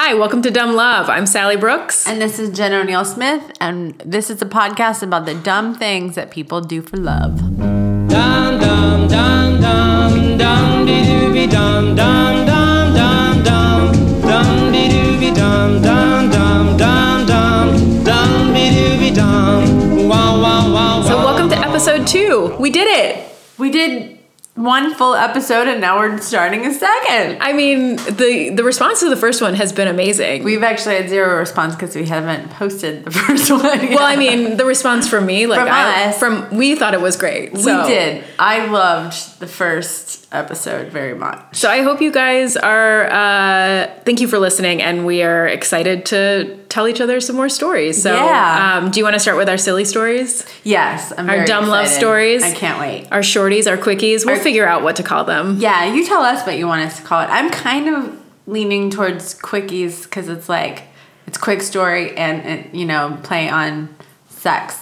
Hi, welcome to Dumb Love. I'm Sally Brooks. And this is Jen O'Neill Smith, and this is a podcast about the dumb things that people do for love. Dum dum dum dum dum dee doo dum dum dum dum dum dum dee doo dum dum dum dum dum dum dee doo dum wow wow wow. So, welcome to episode two. We did it. We did one full episode, and now we're starting a second. I mean, the the response to the first one has been amazing. We've actually had zero response because we haven't posted the first one. Yet. well, I mean, the response from me, like From I, us. from we thought it was great. So. we did. I loved the first episode very much. So I hope you guys are. Uh, thank you for listening, and we are excited to tell each other some more stories. So, Yeah. um, do you want to start with our silly stories, Yes, I'm our dumb love stories? I can't wait. Our shorties, our quickies. We'll Our- figure out what to call them. Yeah, you tell us what you want us to call it. I'm kind of leaning towards quickies because it's like it's quick story and it, you know play on sex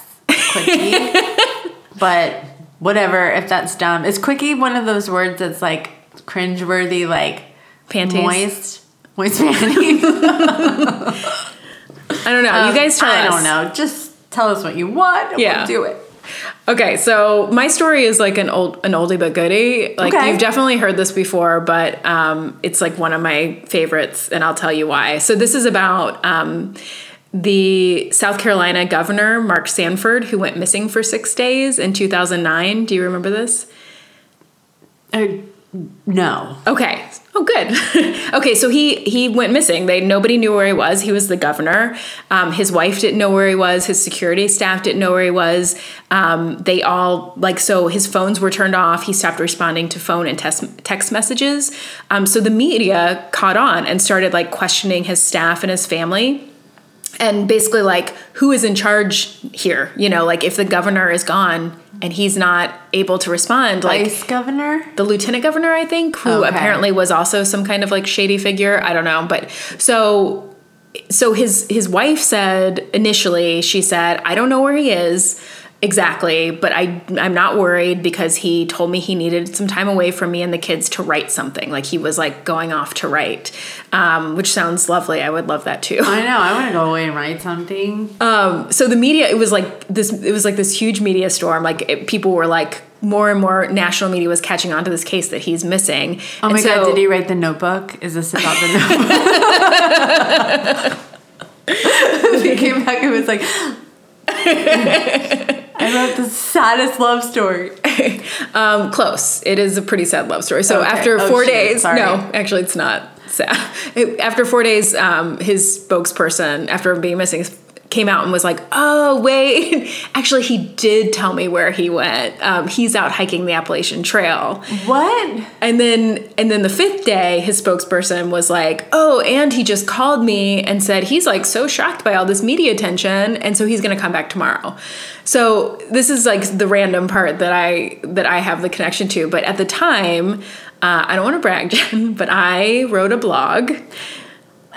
quickie. but whatever, if that's dumb, is quickie one of those words that's like cringeworthy, like Panties. moist, moist panties? I don't know. you guys tell Um, I us. don't know. Just tell us what you want. And Yeah. we'll do it. Okay, so my story is like an old an oldie but goodie. Like Okay. you've definitely heard this before, but um, it's like one of my favorites, and I'll tell you why. So this is about um, the South Carolina governor Mark Sanford, who went missing for six days in 2009. Do you remember this? Uh, no. Okay. Oh, good. okay, so he he went missing. They nobody knew where he was. He was the governor. Um, his wife didn't know where he was. His security staff didn't know where he was. Um, they all like so his phones were turned off. He stopped responding to phone and text text messages. Um, so the media caught on and started like questioning his staff and his family and basically like who is in charge here you know like if the governor is gone and he's not able to respond like Vice governor. the lieutenant governor, I think, who Okay. apparently was also some kind of like shady figure. I don't know, but so so his his wife said initially she said I don't know where he is exactly, but I I'm not worried because he told me he needed some time away from me and the kids to write something. Like he was like going off to write, um, which sounds lovely. I would love that too. I know. I want to go away and write something. Um, so the media, it was like this. It was like this huge media storm. Like it, people were like more and more national media was catching on to this case that he's missing. Oh my so- god, did he write the notebook? Is this about the notebook? he came back and was like, I wrote the saddest love story. Um, close. It is a pretty sad love story. So Okay. after Oh, four shit. days, Sorry. no, actually, it's not sad. It- after four days, um, his spokesperson, after being missing, came out and was like, "Oh wait, actually, he did tell me where he went. Um, he's out hiking the Appalachian Trail." What? And then and then the fifth day, his spokesperson was like, "Oh, and he just called me and said he's like so shocked by all this media attention, and so he's going to come back tomorrow." So this is like the random part that I that I have the connection to. But at the time, uh, I don't want to brag, Jen, but I wrote a blog.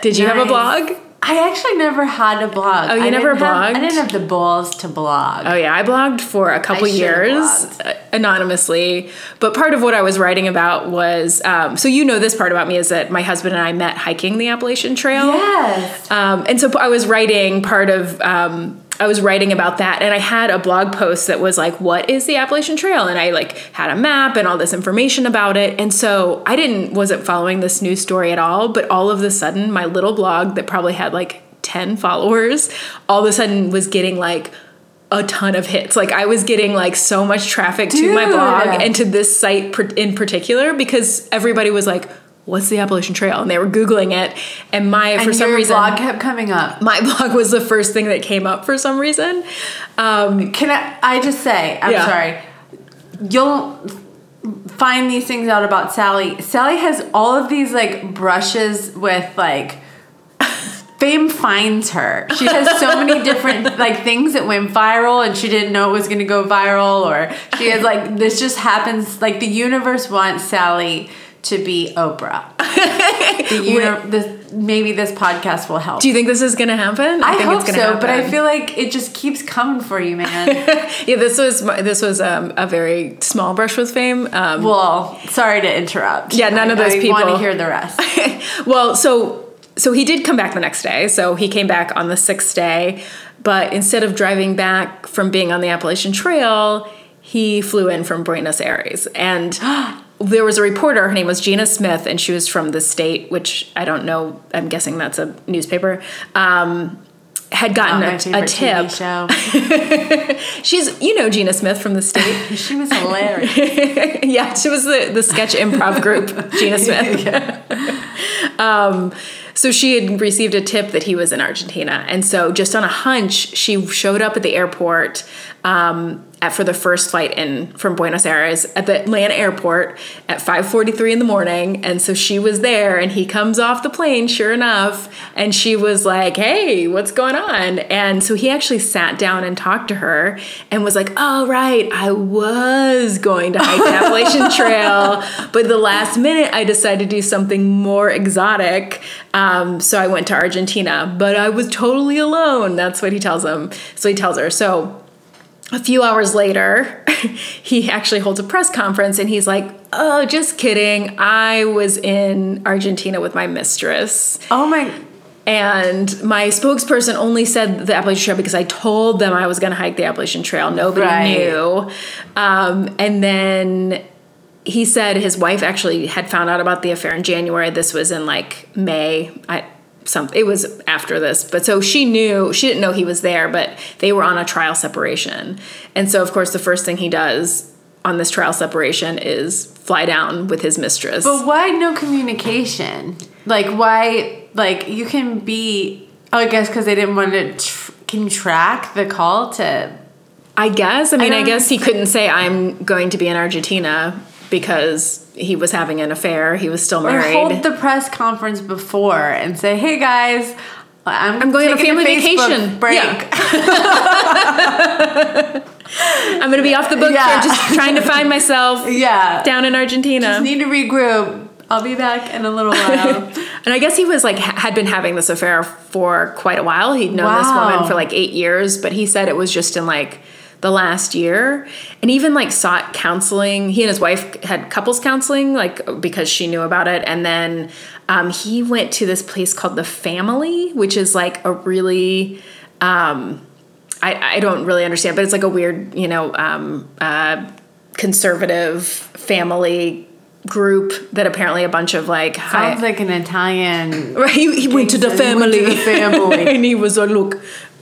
Did you have a blog? I actually never had a blog. Oh, you I never didn't have- blogged? I didn't have the balls to blog. Oh yeah, I blogged for a couple years uh, anonymously. But part of what I was writing about was um, so you know this part about me is that my husband and I met hiking the Appalachian Trail. Yes. Um, and so I was writing part of, um, I was writing about that, and I had a blog post that was like, "What is the Appalachian Trail?" And I like had a map and all this information about it. And so I didn't wasn't following this news story at all. But all of a sudden, my little blog that probably had like ten followers, all of a sudden was getting like a ton of hits. Like I was getting like so much traffic to my blog and to this site in particular because everybody was like. What's the Appalachian Trail? And they were googling it, and my for and some your reason blog kept coming up. my blog was the first thing that came up for some reason. Um, Can I? I just say, I'm Yeah. sorry. You'll find these things out about Sally. Sally has all of these like brushes with like. Fame finds her. She has so many different like things that went viral, and she didn't know it was going to go viral. Or she has like this just happens. Like the universe wants Sally to be Oprah. The uni- this, maybe this podcast will help. do you think this is gonna happen? I, think hope gonna so, but I feel like it just keeps coming for you, man. yeah. This was my- this was um, a very small brush with fame. Um, well, sorry to interrupt. Yeah, none of those I, I want people- to hear the rest. well, so so he did come back the next day. So he came back on the sixth day, but instead of driving back from being on the Appalachian Trail, he flew in from Buenos Aires. And there was a reporter, her name was Gina Smith, and she was from the state, which I don't know, I'm guessing that's a newspaper. Um, had gotten my a, a tip. She's, you know, Gina Smith from the state. She was hilarious. yeah, she was the, the sketch improv group, Gina Smith. um, so she had received a tip that he was in Argentina. And so, just on a hunch, she showed up at the airport um, at, for the first flight in from Buenos Aires at the Atlanta airport at 5:43 in the morning. And so she was there, and he comes off the plane, sure enough, and she was like, "Hey, what's going on?" And so he actually sat down and talked to her, and was like, "Oh, right, I was going to hike the Appalachian Trail, but the last minute I decided to do something more exotic." Um, so I went to Argentina, but I was totally alone. That's what he tells him. So he tells her. So a few hours later, he actually holds a press conference and he's like, Oh, just kidding. I was in Argentina with my mistress. Oh my. And my spokesperson only said the Appalachian Trail because I told them I was going to hike the Appalachian Trail. Nobody Right. knew. Um, and then he said his wife actually had found out about the affair in January. This was in like May. I some it was after this, but so she knew she didn't know he was there, but they were on a trial separation. And so of course the first thing he does on this trial separation is fly down with his mistress. But why no communication? Like why? Like you can be. Oh, I guess because they didn't want to. Tr- track the call to? I guess. I mean, I, don't guess he couldn't say I'm going to be in Argentina because he was having an affair. He was still Or married. hold the press conference before and say, "Hey guys, I'm, I'm going on a family Facebook vacation." break." Yeah. I'm going to be off the book Yeah. for just trying to find myself Yeah. down in Argentina. Just need to regroup. I'll be back in a little while. and I guess he was like had been having this affair for quite a while. He'd known this woman for like 8 years, but he said it was just in like the last year and even like sought counseling. He and his wife had couples counseling like because she knew about it and then um, he went to this place called The Family, which is like a really um, I, I don't really understand, but it's like a weird, you know, um, uh, conservative family group that apparently a bunch of like high, Sounds like an Italian. Right, he, he went to the family. to the family. and he was like, "Look,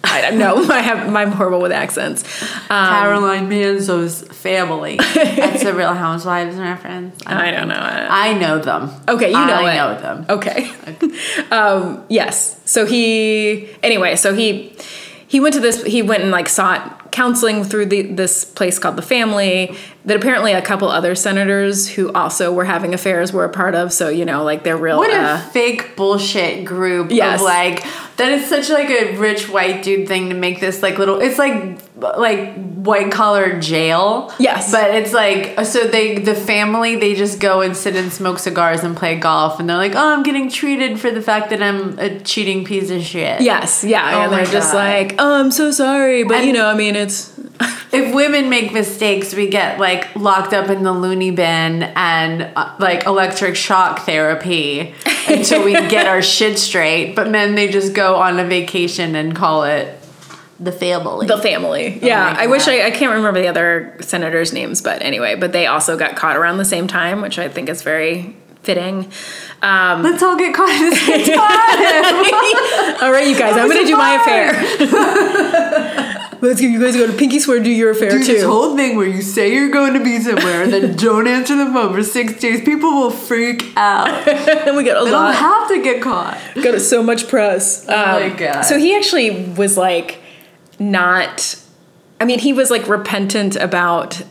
I don't know. I have, I'm horrible with accents." Um, Caroline Manzo's family. That's a Real Housewives reference. I don't know. it. I know them. Okay, you know I it. know them. Okay. um, yes. So he anyway. So he he went to this. He went and like sought counseling through the this place called the Family. That apparently a couple other senators who also were having affairs were a part of. So you know, like they're real. What a uh, fake bullshit group Yes. of like that is such like a rich white dude thing to make this like little it's like like white collar jail. Yes. But it's like so they the family they just go and sit and smoke cigars and play golf and they're like, "Oh, I'm getting treated for the fact that I'm a cheating piece of shit." Yes, yeah, Oh and they're just like, "Oh, I'm so sorry," but you know, I mean, it's If women make mistakes, we get like locked up in the loony bin and uh, like electric shock therapy until we get our shit straight. But men, they just go on a vacation and call it the family. the family. Yeah, my I wish I, I can't remember the other senators' names, but anyway, but they also got caught around the same time, which I think is very fitting. Um, Let's all get caught at the same time. all right, you guys, I'm going to do my affair. Let's get you guys go to Pinky Swear, do your affair Do this whole thing where you say you're going to be somewhere and then don't answer the phone for six days. People will freak out. and we got a They lot. don't have to get caught. got so much press. Oh my Um, God. So he actually was like not. I mean, he was like repentant about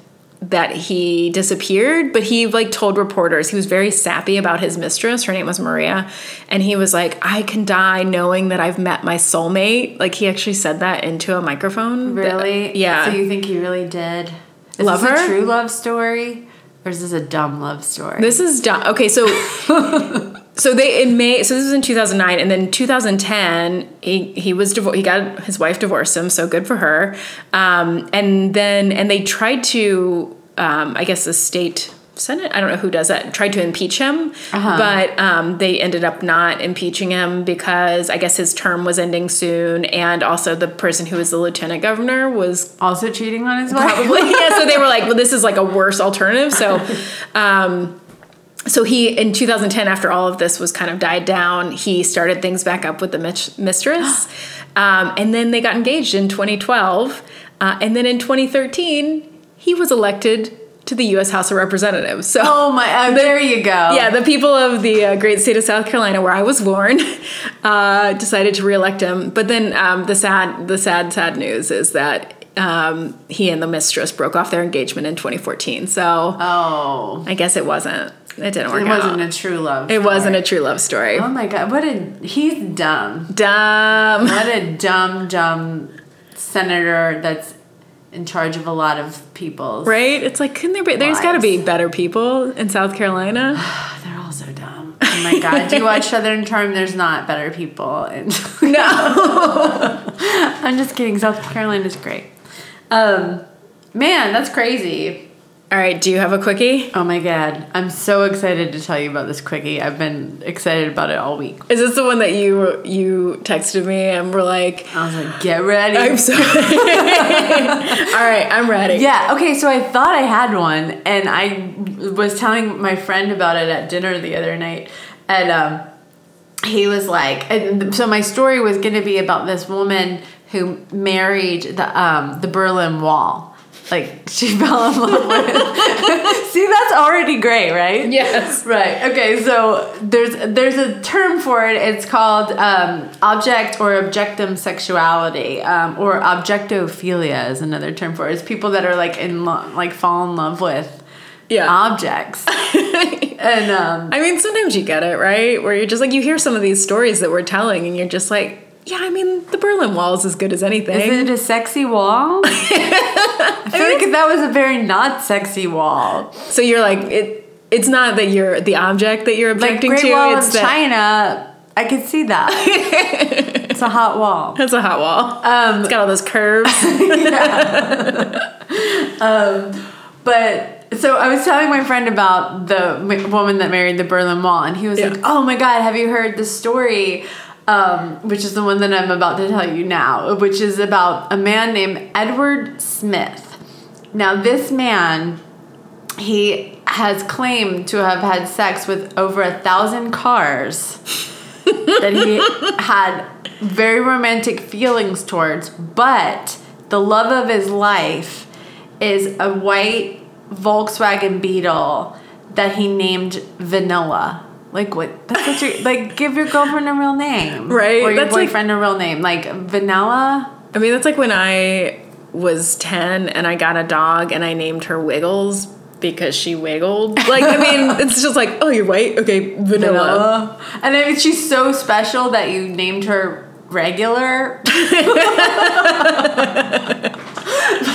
that he disappeared, but he like told reporters he was very sappy about his mistress. Her name was Maria, and he was like, "I can die knowing that I've met my soulmate." Like he actually said that into a microphone. That- Really? yeah. So you think he really did? Is Love her? a true love story? Or is this a dumb love story? This is dumb. Okay, so so they in May. So this was in 2009, and then 2010, he he was divorced. He got his wife divorced him. So good for her. Um, and then and they tried to, um, I guess, the state Senate. I don't know who does that. Tried to impeach him, Uh-huh. but um, they ended up not impeaching him because I guess his term was ending soon, and also the person who was the lieutenant governor was Also cheating on his wife. probably yeah. So they were like, well, this is like a worse alternative. So. Um, so he in 2010 after all of this was kind of died down he started things back up with the mit- mistress um, and then they got engaged in 2012 uh, and then in 2013 he was elected to the u.s house of representatives so Oh my! Uh, there you go. yeah, the people of the uh, great state of South Carolina, where I was born, uh, decided to reelect him. But then um, the sad, the sad, sad news is that um, he and the mistress broke off their engagement in 2014. So Oh, I guess it wasn't. It didn't work it wasn't out. a true love. it wasn't a true love story. Oh my god! What a he's dumb. Dumb. What a dumb, dumb senator that's in charge of a lot of people. Right? It's like, couldn't there be? There's got to be better people in South Carolina. They're all so dumb. Oh my god! Do you watch Southern Charm? There's not better people. And no. I'm just kidding. South Carolina's great. Um, man, that's crazy. All right. Do you have a quickie? Oh my god! I'm so excited to tell you about this quickie. I've been excited about it all week. Is this the one that you you texted me and were like, I was like, get ready. I'm sorry. All right, I'm ready. Yeah, okay, so I thought I had one and I was telling my friend about it at dinner the other night and um he was like and so my story was going to be about this woman who married the um the Berlin Wall. Like she fell in love with See, that's already great, right? Yes. Right. Okay. So there's there's a term for it. It's called um, object or objectum sexuality, um, or objectophilia is another term for it. It's people that are like in lo- like fall in love with Yeah. objects. and um, I mean, sometimes you get it, right? Where you're just like, you hear some of these stories that we're telling, and you're just like, yeah, I mean, the Berlin Wall is as good as anything. is it a sexy wall? I feel like that was a very not sexy wall. so you're like, it. It's not that you're the object that you're Like objecting Great to. Wall it's of that China. I could see that. it's a hot wall. it's a hot wall. Um, it's got all those curves. But so I was telling my friend about the m- woman that married the Berlin Wall, and he was Yeah. like, "Oh my God, have you heard the story?" Um, which is the one that I'm about to tell you now, which is about a man named Edward Smith. Now, this man, he has claimed to have had sex with over a thousand cars that he had very romantic feelings towards, but the love of his life is a white Volkswagen Beetle that he named Vanilla. Like what? That's what you like. Give your girlfriend a real name, Right, Or your that's like- boyfriend a real name, like Vanilla. I mean, that's like when I was 10 and I got a dog and I named her Wiggles because she wiggled. Like, I mean, it's just like, oh, you're white? Okay, vanilla. Vanilla. And I mean, she's so special that you named her regular.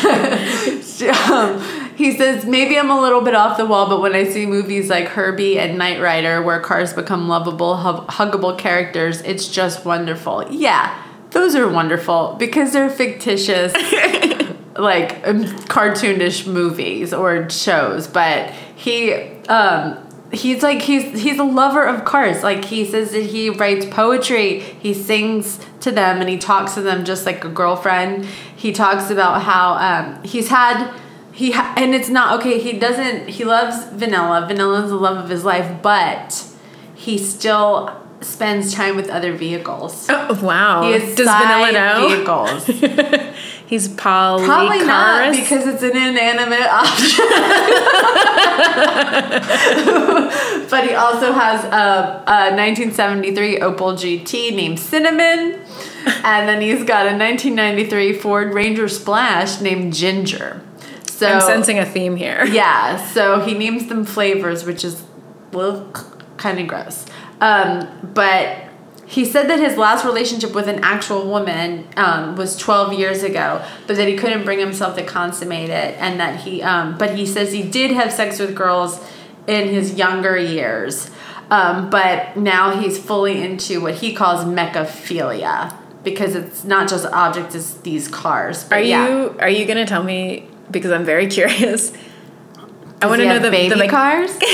um, he says, maybe I'm a little bit off the wall, but when I see movies like Herbie and Knight Rider where cars become lovable, hug- huggable characters, it's just wonderful. Yeah, those are wonderful because they're fictitious. like um, cartoonish movies or shows but he um he's like he's he's a lover of cars like he says that he writes poetry he sings to them and he talks to them just like a girlfriend he talks about how um he's had he ha- and it's not okay he doesn't he loves vanilla vanilla is the love of his life but he still spends time with other vehicles Oh, wow. he has Does Vanilla know? vehicles He's polycarous. Probably not because it's an inanimate object. but he also has a, a 1973 Opel GT named Cinnamon, and then he's got a 1993 Ford Ranger Splash named Ginger. So I'm sensing a theme here. yeah, so he names them flavors, which is little kind of gross. Um, but he said that his last relationship with an actual woman um, was 12 years ago, but that he couldn't bring himself to consummate it, and that he, um, but he says he did have sex with girls in his younger years, um, but now he's fully into what he calls mechaphilia because it's not just objects; it's these cars. But Are yeah. you are you gonna tell me because I'm very curious? I want to know the baby the cars. the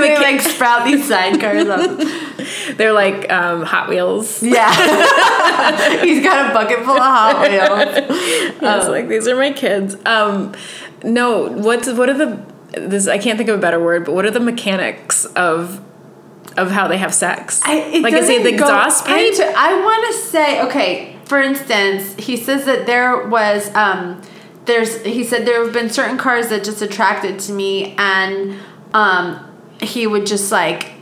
they like sprout these sidecars up. They're like um, Hot Wheels. Yeah, he's got a bucket full of Hot Wheels. It's like these are my kids. Um, no, what's what are the this? I can't think of a better word, but what are the mechanics of of how they have sex? I, it like is it the exhaust pipe? into- I want to say, okay, for instance, he says that there was, um, there's, he said there have been certain cars that just attracted to me, and um, he would just like,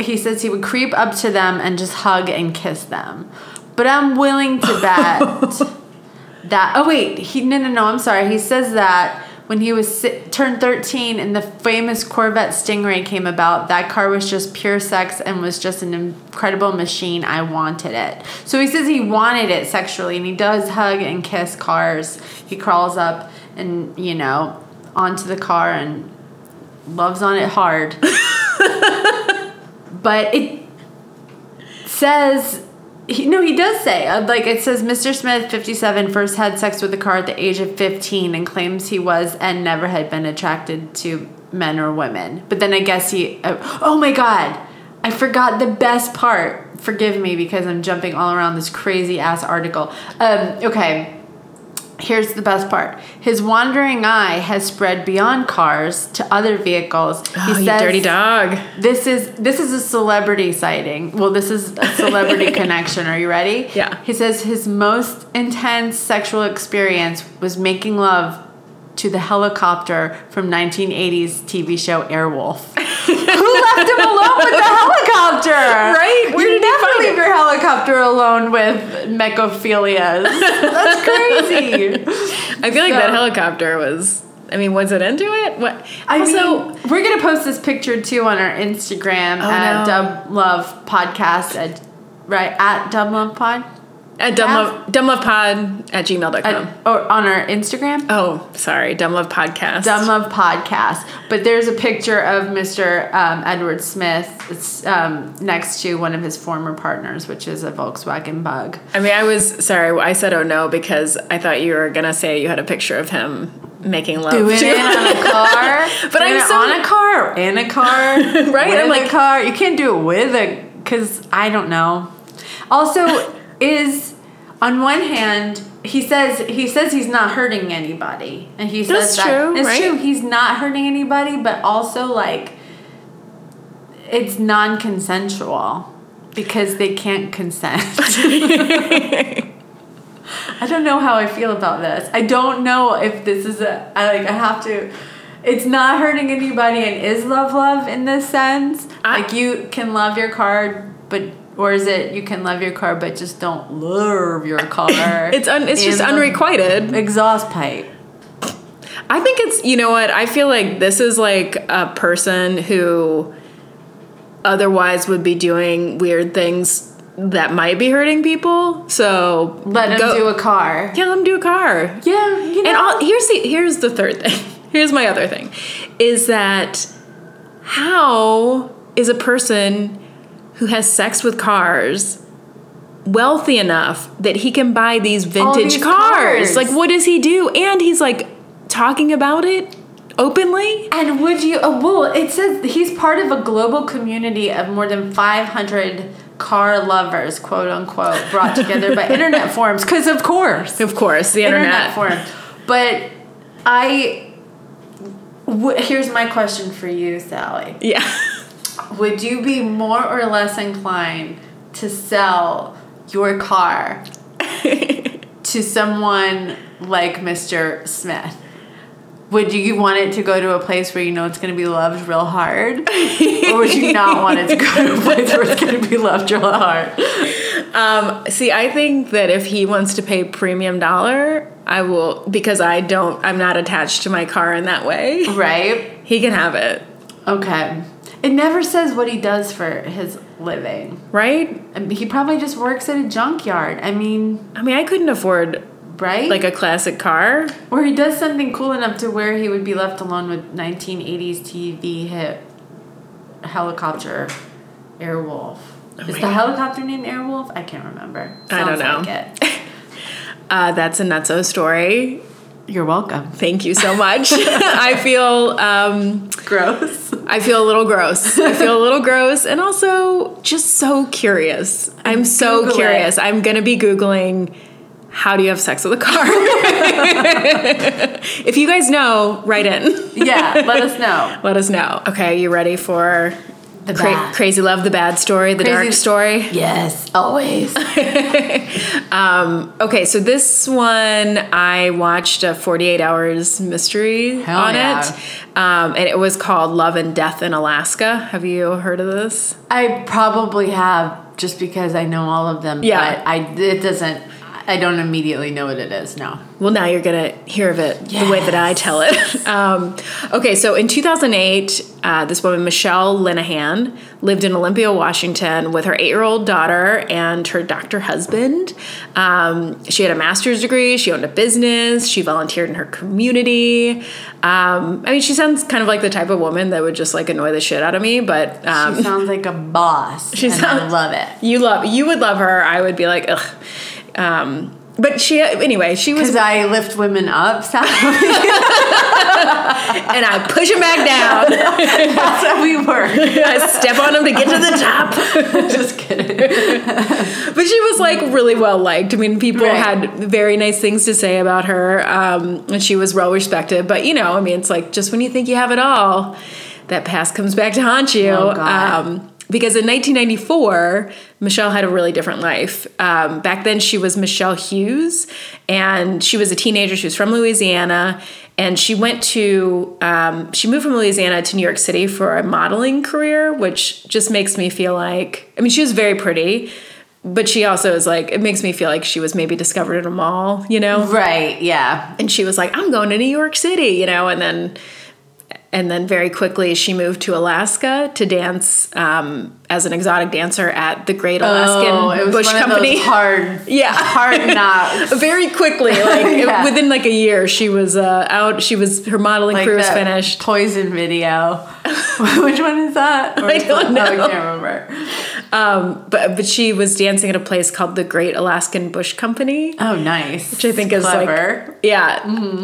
he says he would creep up to them and just hug and kiss them. But I'm willing to bet that. Oh wait, he no no no. I'm sorry. He says that when he was si- turned 13 and the famous Corvette Stingray came about, that car was just pure sex and was just an incredible machine. I wanted it. So he says he wanted it sexually, and he does hug and kiss cars. He crawls up and you know onto the car and loves on it hard. but it says he, no, he does say uh, like it says Mr. Smith, 57, first had sex with a car at the age of 15 and claims he was and never had been attracted to men or women. But then I guess he uh, oh my god. I forgot the best part. Forgive me because I'm jumping all around this crazy ass article. Um, okay. Here's the best part. His wandering eye has spread beyond cars to other vehicles. oh, you dirty dog. This is this is a celebrity sighting. Well, this is a celebrity connection. Are you ready? Yeah. He says his most intense sexual experience was making love to the helicopter from 1980s TV show Airwolf. Who left him alone with the helicopter? Right? Where you did he never find leave it? your helicopter alone with mechophilias. That's crazy. I feel like that helicopter was. I mean, was it into it? What? I also, mean, we're gonna post this picture too on our Instagram Oh, at no. Dumb Love Podcast at right at Dumb Love Pod at dumblove, dumblovepod at gmail.com. at, or on our Instagram. oh, sorry. Dumblove Podcast. Dumb Love Podcast. But there's a picture of Mr. Um, Edward Smith it's, um, next to one of his former partners, which is a Volkswagen Bug. I mean, I was sorry. I said oh no because I thought you were gonna say you had a picture of him making love Doing to it on a car, But Doing I'm so- on a car, in a car, Right, I'm a like- car. You can't do it with a, because I don't know. Also, is on one hand he says he says he's not hurting anybody, and he says That's that true, it's right? true. He's not hurting anybody, but also like it's non-consensual because they can't consent. I don't know how I feel about this. I don't know if this is a I like I have to it's not hurting anybody and is love love in this sense. I- like you can love your card but or is it you can love your car but just don't love your car? It's un, it's just unrequited. Exhaust pipe. I think it's you know what I feel like this is like a person who otherwise would be doing weird things that might be hurting people. So Let him go- do a car. Yeah, let him do a car. Yeah, you know. And all, here's the here's the third thing. Here's my other thing, is that how is a person who has sex with cars wealthy enough that he can buy these vintage these cars? cars. Like, what does he do? And he's like talking about it openly. And would you? Uh, well, it says he's part of a global community of more than 500 car lovers, quote unquote, brought together by internet forums. Because of course, Of course, the internet. forums. But I. W- here's my question for you, Sally. Yeah. Would you be more or less inclined to sell your car to someone like Mr. Smith? Would you want it to go to a place where you know it's going to be loved real hard? or would you not want it to go to a place where it's going to be loved real hard? Um, see, I think that if he wants to pay premium dollar, I will because I don't. I'm not attached to my car in that way. Right? He can have it, Okay. It never says what he does for his living. right? And He probably just works at a junkyard. I mean, I mean, I couldn't afford right? like a classic car. Or he does something cool enough to where he would be left alone with 1980s TV hit helicopter Airwolf. Oh Is the God. helicopter named Airwolf? I can't remember. I don't know. Like it. Uh, that's a nutso story. You're welcome. Thank you so much. I feel um, Gross. I feel a little gross. I feel a little gross and also just so curious. I'm so Google it. curious. I'm going to be Googling how do you have sex with a car? if you guys know, write in. Yeah, let us know. Let us know. Okay, you ready for The cra- crazy love, the bad story, the dark story? Yes, always. Okay, so this one I watched a 48 hours mystery Hell on yeah. it. Um, and it was called Love and Death in Alaska. Have you heard of this? I probably have just because I know all of them. Yeah. But I it doesn't. I don't immediately know what it is. No. Well, now you're going to hear of it the way that I tell it. um, okay, so in 2008, uh, this woman, Michelle Linehan, lived in Olympia, Washington with her eight year old daughter and her doctor husband. Um, she had a master's degree, she owned a business, she volunteered in her community. Um, I mean, she sounds kind of like the type of woman that would just like annoy the shit out of me, but. Um, She sounds like a boss. She and I sounds- love it. you love you would love her. I would be like, ugh. Um, but she anyway, she was Because I lift women up, Sally. and I push them back down. That's how we work. I step on them to get to the top. Just kidding. But she was like really well liked. I mean, people Right. had very nice things to say about her, um, and she was well respected. But you know, I mean, it's like just when you think you have it all, that past comes back to haunt you. Oh, God. Um, because in 1994, Michelle had a really different life. Um, back then, she was Michelle Hughes, and she was a teenager. She was from Louisiana, and she went to um, she moved from Louisiana to New York City for a modeling career, which just makes me feel like I mean, she was very pretty, but she also is like it makes me feel like she was maybe discovered in a mall, you know Right, yeah. and she was like i'm going to new york city you know and then and then very quickly she moved to alaska to dance um, as an exotic dancer at the great alaskan oh, it was bush company hard, Yeah. hard knocks. very quickly like it- within like a year she was uh, out she was her modeling Like career was finished Poison video. Which one is that? Or I don't that- know. I can't remember. But but she was dancing at a place called the great alaskan bush company Oh, nice. which i think is clever. like yeah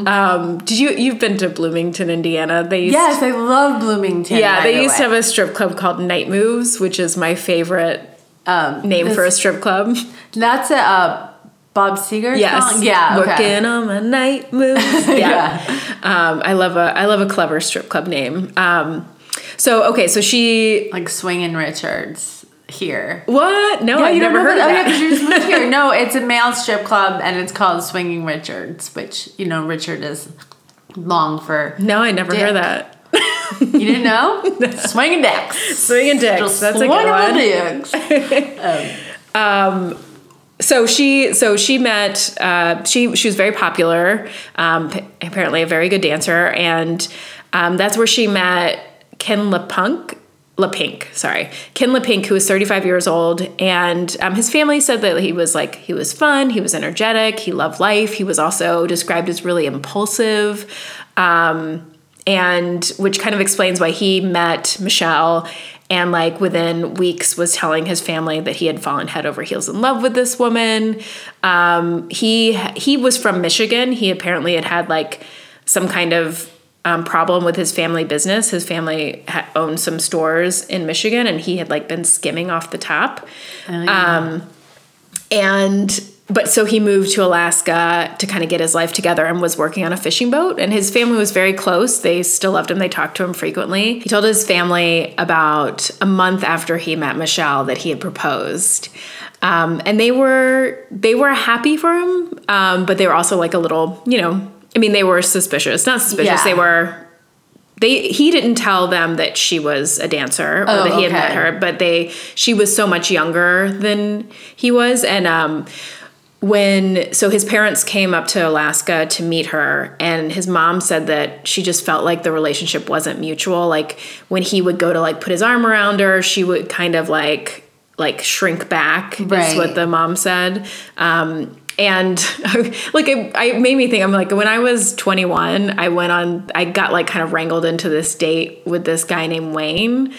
um, did you you've been to bloomington indiana they used Yes, I love Bloomington. Yeah, they the used to have a strip club called Night Moves, which is my favorite um, name this- for a strip club. That's a uh, Bob Seger Yes. song. Yeah, okay. Working on my night moves. Yeah. um, I love a I love a clever strip club name. Um, so okay, so she like Swingin' Richards here. what? No, Yeah, I've you never heard that? of Oh, yeah, that. because you just moved here. No, it's a male strip club and it's called Swinging Richards, which you know Richard is long for. no, I never heard that. You didn't know? Swinging dicks. Swinging dicks. Just That's a good swinging one. dicks. so she so she met uh, she she was very popular um, apparently a very good dancer and um, that's where she met ken lepunk Leppink sorry. Ken Leppink who was 35 years old and um, his family said that he was like he was fun he was energetic he loved life he was also described as really impulsive um, and which kind of explains why he met michelle and like within weeks was telling his family that he had fallen head over heels in love with this woman. Um, he he was from michigan. He apparently had had like some kind of um, problem with his family business his family ha- owned some stores in michigan and he had like been skimming off the top um, and but so he moved to Alaska to kind of get his life together and was working on a fishing boat. And his family was very close. They still loved him. They talked to him frequently. He told his family about a month after he met Michelle that he had proposed. Um, and they were they were happy for him, um, but they were also like a little, you know, I mean, they were suspicious. Not suspicious. Yeah. They were they he didn't tell them that she was a dancer or Oh, that he had met her but they she was so much younger than he was and um when so his parents came up to Alaska to meet her and his mom said that she just felt like the relationship wasn't mutual like when he would go to like put his arm around her she would kind of like like shrink back is what the mom said um and like it, I made me think I'm like when I was 21 I went on I got like kind of wrangled into this date with this guy named Wayne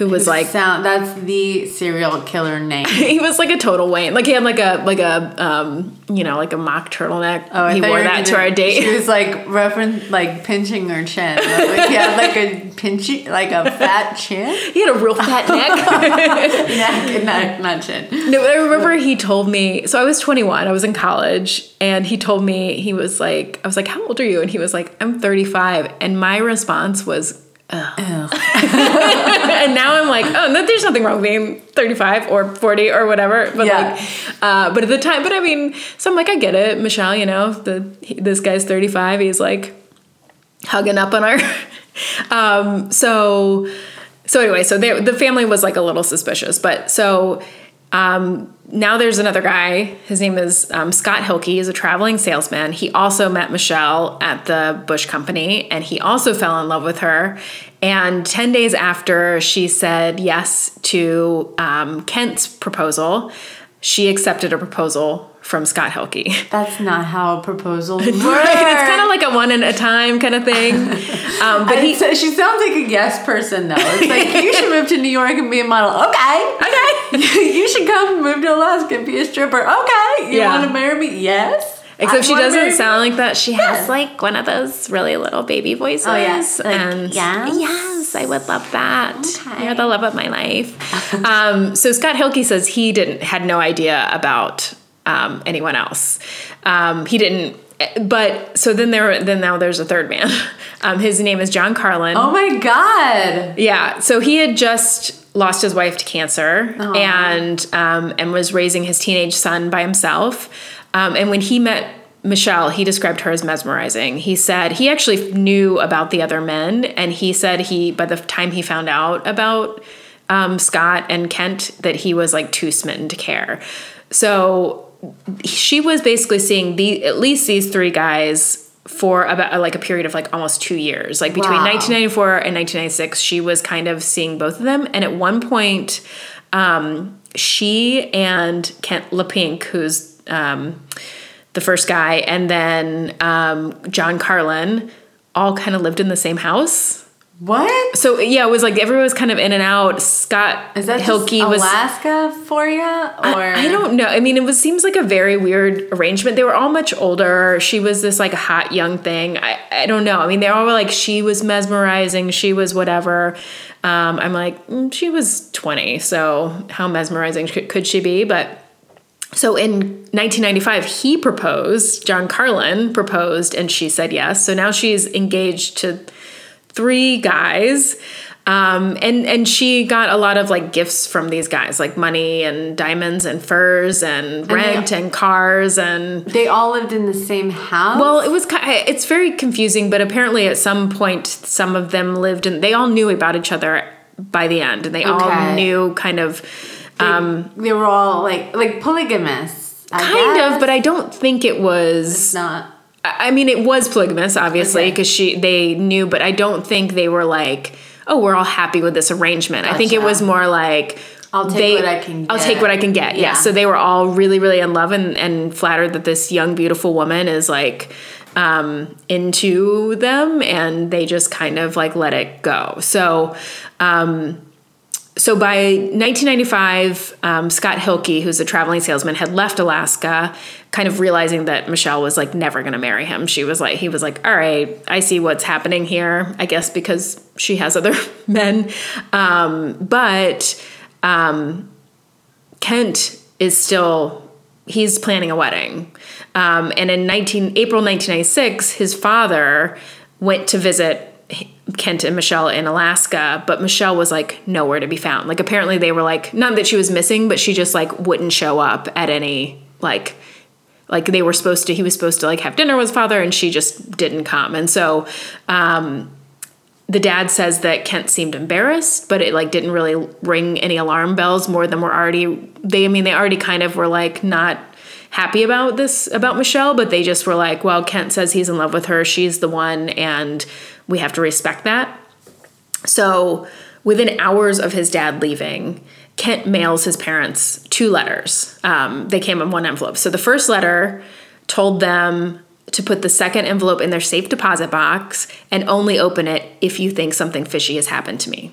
who was like Sound that's the serial killer name. he was like a total Wayne. Like he had like a like a um you know like a mock turtleneck. Oh, I he wore that to our date. She was like reference like pinching her chin. Like he had like a pinchy like a fat chin. he had a real fat neck. Neck, not, not chin. No, I remember he told me. So I was 21. I was in college, and he told me he was like, I was like, "How old are you?" And he was like, "I'm 35." And my response was, Ugh. and now I'm like, oh, no, there's nothing wrong with being 35 or 40 or whatever. But Yeah. like, uh, but at the time, but I mean, so I'm like, I get it, Michelle. You know, the he, this guy's 35. He's like hugging up on her. um, so, so anyway, so they, the family was like a little suspicious, but so. Um, now there's another guy. His name is um, Scott Hilke. He's a traveling salesman. He also met Michelle at the Bush Company, and he also fell in love with her. And ten days after she said yes to um, Kent's proposal, she accepted a proposal from Scott Hilke. That's not how proposals work. Right? It's kind of like a one at a time kind of thing. Um, but he, so she sounds like a yes person though. It's like you should move to New York and be a model. Okay. okay. you should come move to Alaska and be a stripper. Okay. You Yeah. want to marry me? Yes. Except I she doesn't sound like that. She Yes. has like one of those really little baby voices. Oh, yes. Like, and yes? yes, I would love that. Okay. You're the love of my life. um, so Scott Hilke says he didn't had no idea about um, anyone else. Um, he didn't. But so then there, then now there's a third man. Um, his name is John Carlin. Oh my god. Yeah, so he had just lost his wife to cancer and um, and was raising his teenage son by himself. Um, and when he met Michelle, he described her as mesmerizing. He said he actually knew about the other men, and he said he by the time he found out about um, Scott and Kent that he was like too smitten to care. So she was basically seeing the at least these three guys for about like a period of like almost two years. Like between Wow. 1994 and 1996 she was kind of seeing both of them. And at one point um, she and kent Leppink who's um, the first guy and then um, john carlin all kind of lived in the same house What? so yeah it was like everyone was kind of in and out scott Is that Hilke was Alaska for you? Or I, I don't know. I mean, it was seems like a very weird arrangement. They were all much older. She was this like a hot young thing. I, I don't know. I mean, they all were like she was mesmerizing. She was whatever. Um, I'm like mm, she was 20. So how mesmerizing could, could she be? But so in 1995, he proposed. John Carlin proposed, and she said yes. So now she's engaged to three guys. Um, and and she got a lot of like gifts from these guys, like money and diamonds and furs and they- rent and cars and They all lived in the same house. well, it was it's very confusing, but apparently at some point some of them lived and they all knew about each other by the end, and they all knew kind of um, they were all like like polygamists. I kind guess. of, but I don't think it was. it's not. I mean, it was polygamous, obviously, Okay. because she they knew, but I don't think they were like, oh, we're all happy with this arrangement. I think it was more like. I'll take they- what I can I'll get. take what I can get. Yeah. Yeah. So they were all really, really in love and, and flattered that this young, beautiful woman is like um, into them, and they just kind of like let it go. So, um, so by 1995, um, Scott Hilke, who's a traveling salesman, had left Alaska, kind of realizing that Michelle was like never going to marry him. She was like, he was like, all right, I see what's happening here. I guess because she has other men, um, but um, Kent is still he's planning a wedding. Um, and in 19 April 1996, his father went to visit Kent and Michelle in Alaska, but Michelle was like nowhere to be found. Like apparently they were like not that she was missing, but she just like wouldn't show up at any like like they were supposed to he was supposed to like have dinner with his father and she just didn't come. And so um the dad says that Kent seemed embarrassed, but it like didn't really ring any alarm bells more than were already they I mean they already kind of were like not happy about this about Michelle, but they just were like, well, Kent says he's in love with her, she's the one and we have to respect that. So, within hours of his dad leaving, Kent mails his parents two letters. Um, they came in one envelope. So, the first letter told them to put the second envelope in their safe deposit box and only open it if you think something fishy has happened to me.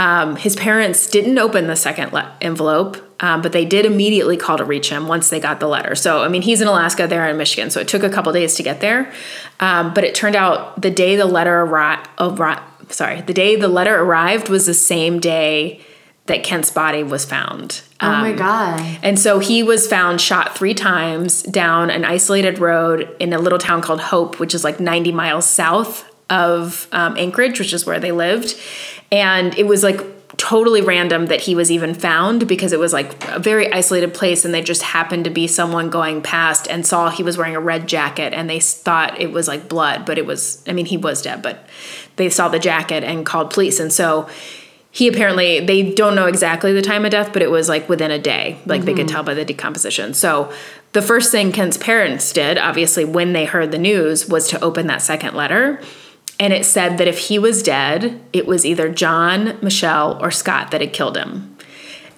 Um, his parents didn't open the second le- envelope, um, but they did immediately call to reach him once they got the letter. So, I mean, he's in Alaska, they're in Michigan, so it took a couple days to get there. Um, but it turned out the day the letter arrived, arri- sorry, the day the letter arrived was the same day that Kent's body was found. Oh my Um, god. and so he was found shot three times down an isolated road in a little town called Hope, which is like 90 miles south of um, Anchorage, which is where they lived. And it was like totally random that he was even found because it was like a very isolated place and they just happened to be someone going past and saw he was wearing a red jacket and they thought it was like blood, but it was, I mean, he was dead, but they saw the jacket and called police. And so he apparently they don't know exactly the time of death but it was like within a day like they could tell by the decomposition so the first thing kent's parents did obviously when they heard the news was to open that second letter and it said that if he was dead it was either john michelle or scott that had killed him.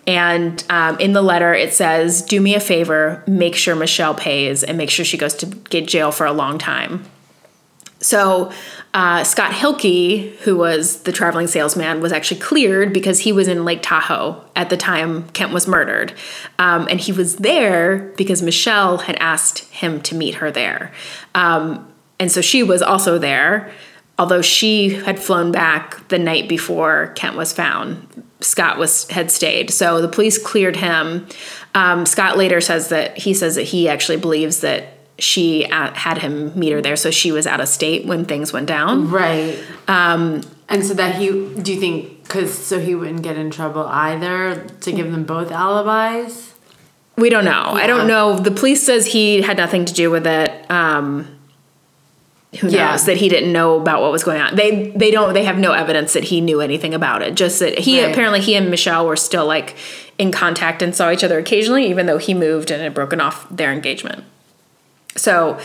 And um, in the letter it says do me a favor make sure michelle pays and make sure she goes to get jail for a long time. So uh, Scott Hilke, who was the traveling salesman, was actually cleared because he was in Lake Tahoe at the time Kent was murdered, um, and he was there because Michelle had asked him to meet her there, um, and so she was also there. Although she had flown back the night before Kent was found, Scott was had stayed. So the police cleared him. Um, Scott later says that he says that he actually believes that she uh, had him meet her there, so she was out of state when things went down. Right. Um and so that he do you think cuz so he wouldn't get in trouble either to give them both alibis? We don't know. I don't know. The police says he had nothing to do with it. Um, who knows Yeah. that he didn't know about what was going on? They they don't. They have no evidence that he knew anything about it. Just that he Right. apparently he and Michelle were still like in contact and saw each other occasionally, even though he moved and had broken off their engagement. So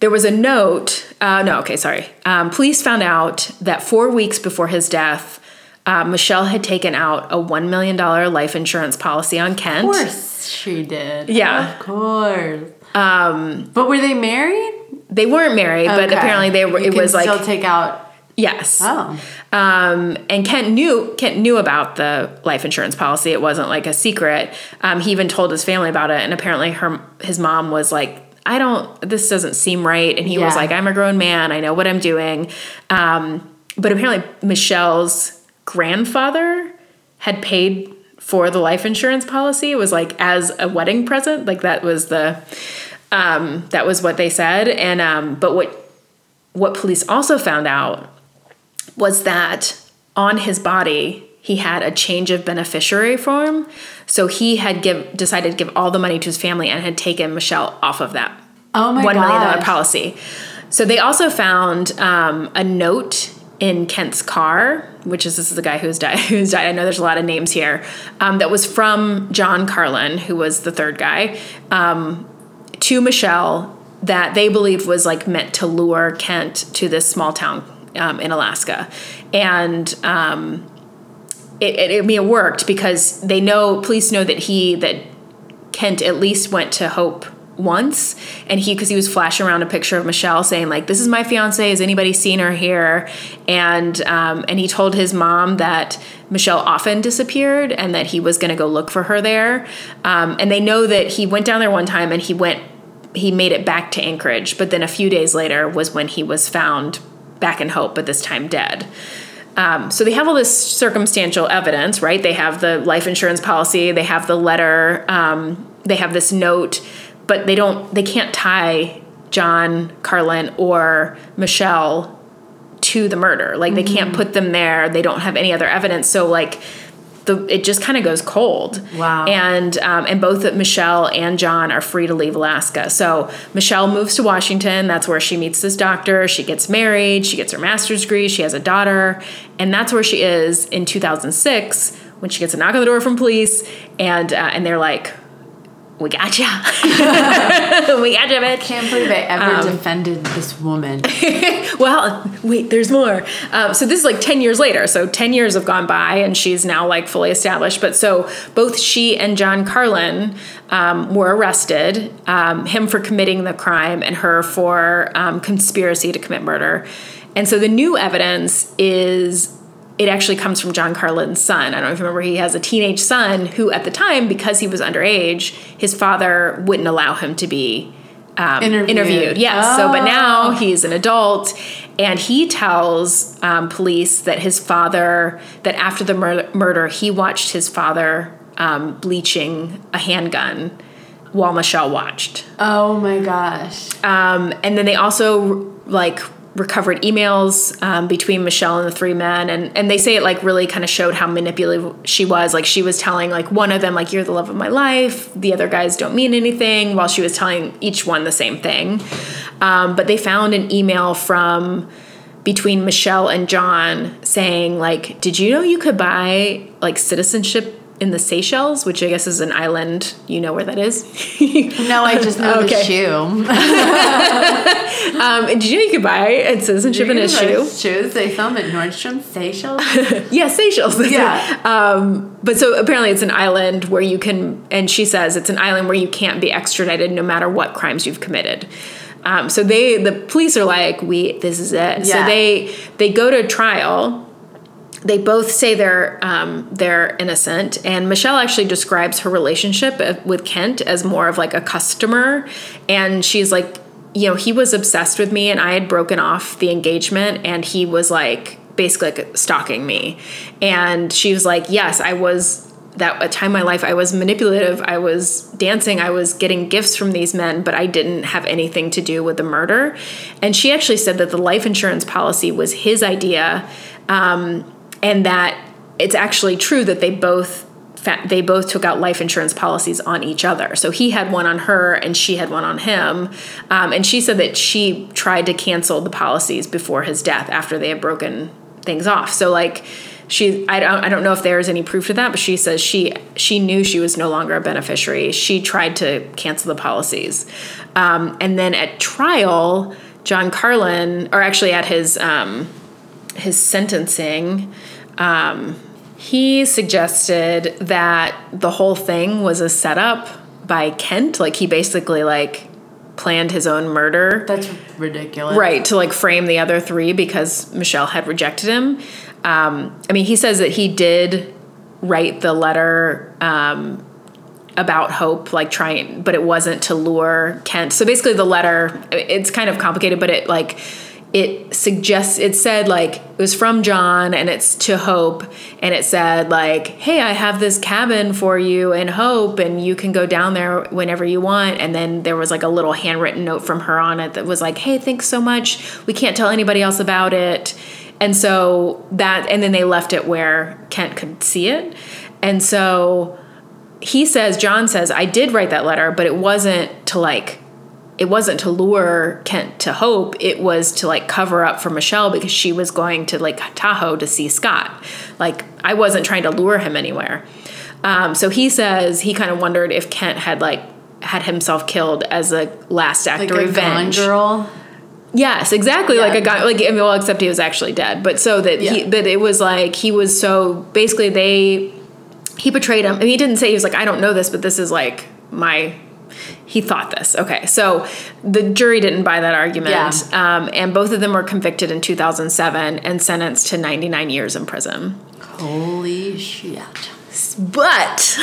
there was a note. Uh, no, okay, sorry. Um, police found out that four weeks before his death, uh, Michelle had taken out a one million dollar life insurance policy on Kent. Of course she did. Yeah. Of course. Um but were they married? They weren't married, but apparently they were. You It was like still take out yes. Oh. Um, and Kent knew Kent knew about the life insurance policy. It wasn't like a secret. Um, he even told his family about it, and apparently her his mom was like, "I don't. This doesn't seem right." And he was like, "I'm a grown man. I know what I'm doing." Um, but apparently Michelle's grandfather had paid for the life insurance policy. It was like as a wedding present. Like that was the um, that was what they said. And um, but what what police also found out was that on his body he had a change of beneficiary form. So he had give decided to give all the money to his family and had taken Michelle off of that Oh my one million dollar policy. So they also found um, a note in Kent's car, which is this is the guy who's died. Who's died. I know there's a lot of names here. Um, that was from John Carlin, who was the third guy, um, to Michelle that they believed was like meant to lure Kent to this small town um, in Alaska, and um, it, it, I mean, it worked because they know police know that he that Kent at least went to Hope once. And he because he was flashing around a picture of Michelle saying like this is my fiance has anybody seen her here? And um, and he told his mom that Michelle often disappeared and that he was going to go look for her there. Um, and they know that he went down there one time and he went he made it back to Anchorage but then a few days later was when he was found back in Hope but this time dead um, so they have all this circumstantial evidence, right? They have the life insurance policy, they have the letter, um, they have this note, but they don't, they can't tie John Carlin or Michelle to the murder. Like they can't put them there. They don't have any other evidence. So like the it just kind of goes cold. Wow. And um, and both Michelle and John are free to leave Alaska. So Michelle moves to Washington. That's where she meets this doctor. She gets married. She gets her master's degree. She has a daughter, and that's where she is in 2006 when she gets a knock on the door from police, and uh, and they're like, "We got you. we got you, bitch." Can't believe I ever Um, defended this woman. well, wait, there's more. Um, so this is like 10 years later. So 10 years have gone by and she's now like fully established. But so both she and John Carlin um, were arrested, um, him for committing the crime and her for um, conspiracy to commit murder. And so the new evidence is it actually comes from John Carlin's son. I don't know if you remember, he has a teenage son who, at the time, because he was underage, his father wouldn't allow him to be um, Interviewed. interviewed. Yes. So, but Oh. now he's an adult, and he tells um, police that his father, that after the mur- murder, he watched his father um, bleaching a handgun while Michelle watched. Oh my gosh. Um, and then they also like recovered emails um, between Michelle and the three men, and and they say it like really kind of showed how manipulative she was. Like she was telling like one of them like you're the love of my life, the other guys don't mean anything, while she was telling each one the same thing. Um, but they found an email from between Michelle and John saying like, did you know you could buy like citizenship in the Seychelles, which I guess is an island. You know where that is. No, I just know Okay. the shoe. Um, did you know you could buy a citizenship in a shoe? Shoes they film at Nordstrom Seychelles. Yeah, Seychelles. Yeah. Um, but so apparently it's an island where you can, and she says it's an island where you can't be extradited no matter what crimes you've committed. Um, so they, the police are like, we, this is it. So they, they go to trial. They both say they're um, they're innocent, and Michelle actually describes her relationship with Kent as more of like a customer, and she's like, you know, he was obsessed with me, and I had broken off the engagement, and he was like basically like stalking me, and she was like, yes, I was that time in my life I was manipulative, I was dancing, I was getting gifts from these men, but I didn't have anything to do with the murder, and she actually said that the life insurance policy was his idea. Um, and that it's actually true that they both they both took out life insurance policies on each other. So he had one on her, and she had one on him. Um, and she said that she tried to cancel the policies before his death after they had broken things off. So like she, I don't, I don't know if there's any proof to that, but she says she she knew she was no longer a beneficiary. She tried to cancel the policies, um, and then at trial, John Carlin, or actually at his. Um, his sentencing, um, he suggested that the whole thing was a setup by Kent. Like he basically like planned his own murder. That's ridiculous. Right, to like frame the other three because Michelle had rejected him. Um, I mean, he says that he did write the letter um, about hope, like trying, but it wasn't to lure Kent. So basically, the letter, it's kind of complicated, but it like, it suggests, it said like, it was from John and it's to Hope, and it said like, hey, I have this cabin for you in Hope, and you can go down there whenever you want. And then there was like a little handwritten note from her on it that was like, hey, thanks so much. We can't tell anybody else about it. And so that, and then they left it where Kent could see it. And so he says, John says, I did write that letter, but it wasn't to like, it wasn't to lure Kent to hope. It was to like cover up for Michelle because she was going to like Tahoe to see Scott. Like, I wasn't trying to lure him anywhere. Um, so he says he kind of wondered if Kent had like had himself killed as a last act Like of revenge. girl. Yes, exactly. Yeah. Like a guy, like I mean, well, except he was actually dead. But so that he, Yeah. but it was like he was so basically they, he betrayed him. And he didn't say he was like I don't know this, but this is like my. He thought this. Okay, so the jury didn't buy that argument, Yeah. um, and both of them were convicted in 2007 and sentenced to 99 years in prison. Holy shit. But,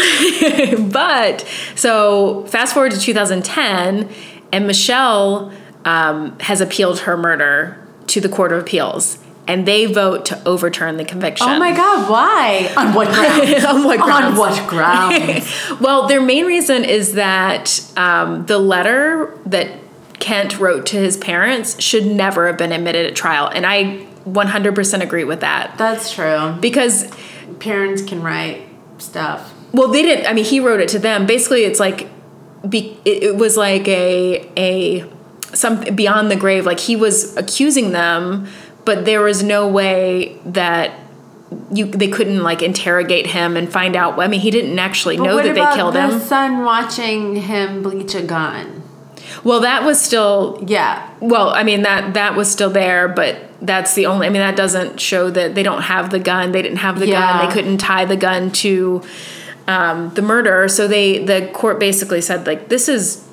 but, so fast forward to 2010, and Michelle um, has appealed her murder to the Court of Appeals, and they vote to overturn the conviction. Oh my god, why? On what grounds? On what On grounds? what grounds? Well, their main reason is that um, the letter that Kent wrote to his parents should never have been admitted at trial, and I 100% agree with that That's true. because Parents can write stuff. Well, they didn't. I mean, he wrote it to them. Basically, it's like, be, it, it was like a a some beyond the grave. Like he was accusing them, but there was no way that you they couldn't like interrogate him and find out. I mean, he didn't actually But know that they killed the him. son watching him bleach a gun? Well, that was still Yeah. Well, I mean that that was still there, but that's the only. I mean that doesn't show that they don't have the gun. They didn't have the Yeah. gun. They couldn't tie the gun to um, the murder. So they the court basically said like this is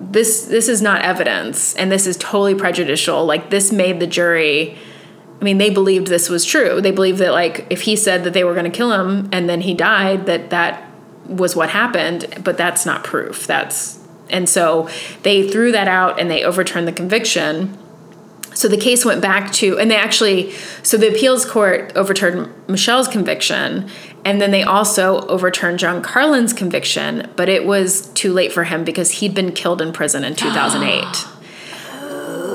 this this is not evidence, and this is totally prejudicial. Like this made the jury I mean, they believed this was true. They believed that like if he said that they were going to kill him and then he died, that that was what happened. But that's not proof. That's and so they threw that out and they overturned the conviction. So the case went back to, and they actually, so the appeals court overturned Michelle's conviction, and then they also overturned John Carlin's conviction, but it was too late for him because he'd been killed in prison in 2008.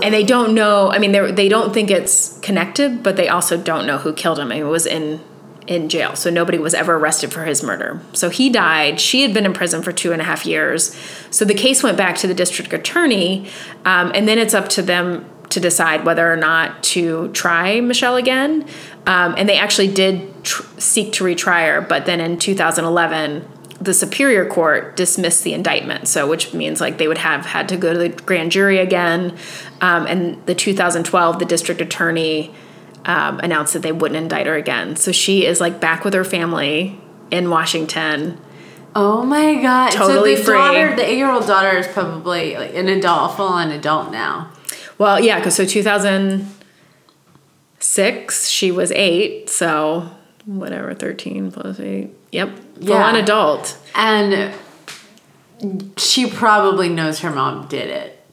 and they don't know, I mean, they they don't think it's connected, but they also don't know who killed him. I mean, it was in in jail, so nobody was ever arrested for his murder. So he died. She had been in prison for two and a half years. So the case went back to the district attorney, um, and then it's up to them to decide whether or not to try Michelle again. Um, and they actually did tr- seek to retry her, but then in 2011, the Superior Court dismissed the indictment. So, which means like they would have had to go to the grand jury again. Um, and the 2012, the district attorney um, announced that they wouldn't indict her again. So she is like back with her family in Washington. Oh my god! Totally so the free. daughter, the eight-year-old daughter, is probably like an adult, full-on adult now. Well, yeah, because so 2006, she was eight. So whatever, 13 plus eight. Yep. Full Yeah. on adult. And she probably knows her mom did it,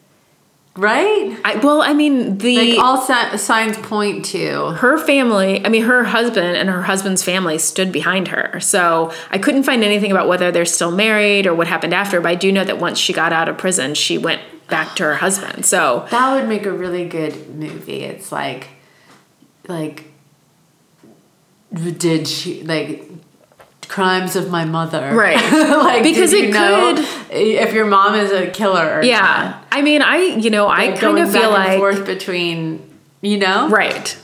right? I, well, I mean, the. Like all si- signs point to. her family, I mean, her husband and her husband's family stood behind her. So I couldn't find anything about whether they're still married or what happened after, but I do know that once she got out of prison, she went back to her husband. So That would make a really good movie. It's like, like, did she like crimes of my mother? Right. like Because it could- if your mom is a killer. Or yeah, not? I mean, I, you know, I Like, kind of feel back and like. forth between, you know, Right.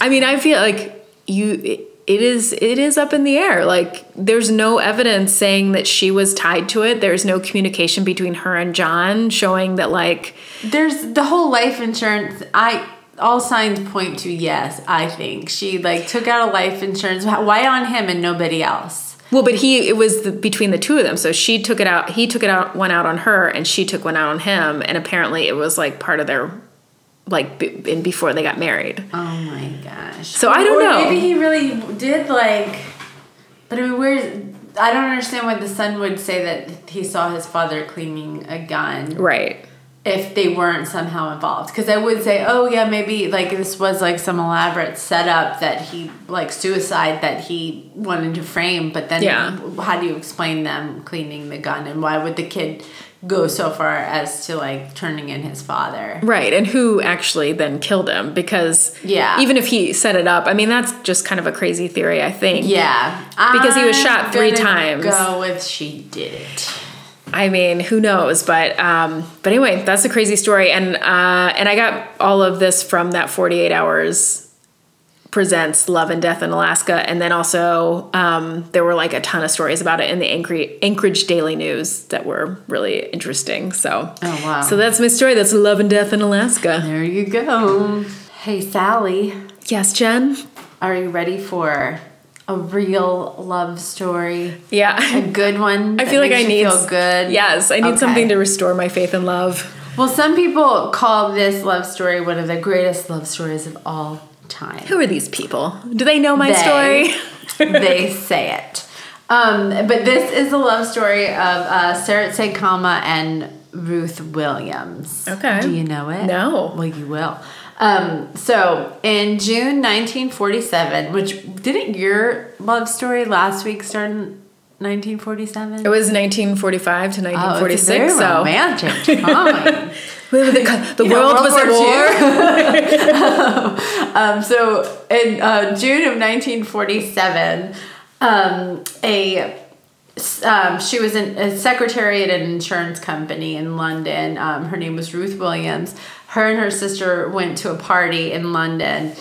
I mean, I feel like you it, it is it is up in the air. Like there's no evidence saying that she was tied to it. There's no communication between her and John showing that like There's the whole life insurance. I all signs point to yes. I think she like took out a life insurance. Why on him and nobody else? well, but he it was the, between the two of them. So she took it out. He took it out one out on her, and she took one out on him. And apparently, it was like part of their like b- in before they got married. Oh my gosh. So I don't know. Maybe he really did like. But I mean, where's? I don't understand why the son would say that he saw his father cleaning a gun Right. If they weren't somehow involved. Because I would say, oh yeah, maybe like this was like some elaborate setup that he like suicide that he wanted to frame. But then, Yeah. how do you explain them cleaning the gun and why would the kid go so far as to like turning in his father? Right, and who actually then killed him? Because Yeah. even if he set it up, I mean that's just kind of a crazy theory. I think. Yeah, Because he was shot three times. Go with she did it. I mean, who knows? But um, but anyway, that's a crazy story, and uh, and I got all of this from that Forty Eight Hours presents Love and Death in Alaska, and then also um, there were like a ton of stories about it in the Anchorage, Anchorage Daily News that were really interesting. So Oh, wow. So that's my story. That's Love and Death in Alaska. There you go. Hey Sally, Yes, Jen. are you ready for a real love story? Yeah. A good one. I feel like I need feel good. Yes, I need Okay. something to restore my faith in love. Well, some people call this love story one of the greatest love stories of all time. Who are these people? Do they know my They. story? they say it. Um, but this is the love story of uh, Seretse Khama and Ruth Williams. Okay. Do you know it? No. Well, you will. Um, so in June 1947, which didn't your love story last week start in 1947? It was 1945 to Oh, 1946. it's a very so romantic time. the, the You know, world was World at War war. Um, so in uh, June of 1947, um, a um, she was an, a secretary at an insurance company in London. Um, her name was Ruth Williams. Her and her sister went to a party in London.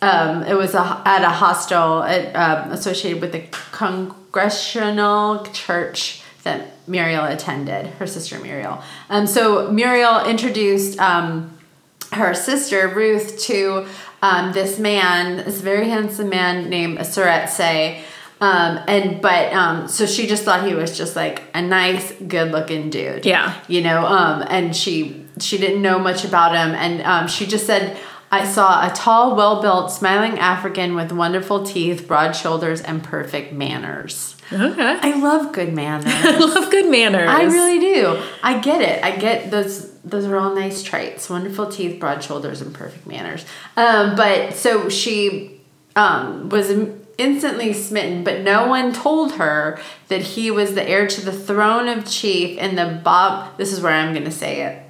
Um, it was a, at a hostel at, um, associated with the Congregational Church that Muriel attended, her sister Muriel. Um, so Muriel introduced um, her sister Ruth to um, this man, this very handsome man named Seretse. Um, and but um, so she just thought he was just like a nice, good-looking dude. Yeah. you know. Um, and she she didn't know much about him, and um, she just said, I saw a tall, well built, smiling African with wonderful teeth, broad shoulders, and perfect manners. Okay. I love good manners. I love good manners. I really do. I get it. I get those. Those are all nice traits. Wonderful teeth, broad shoulders, and perfect manners. Um, but so she um, was instantly smitten, but no one told her that he was the heir to the throne of chief in the Bob. This is where I'm going to say it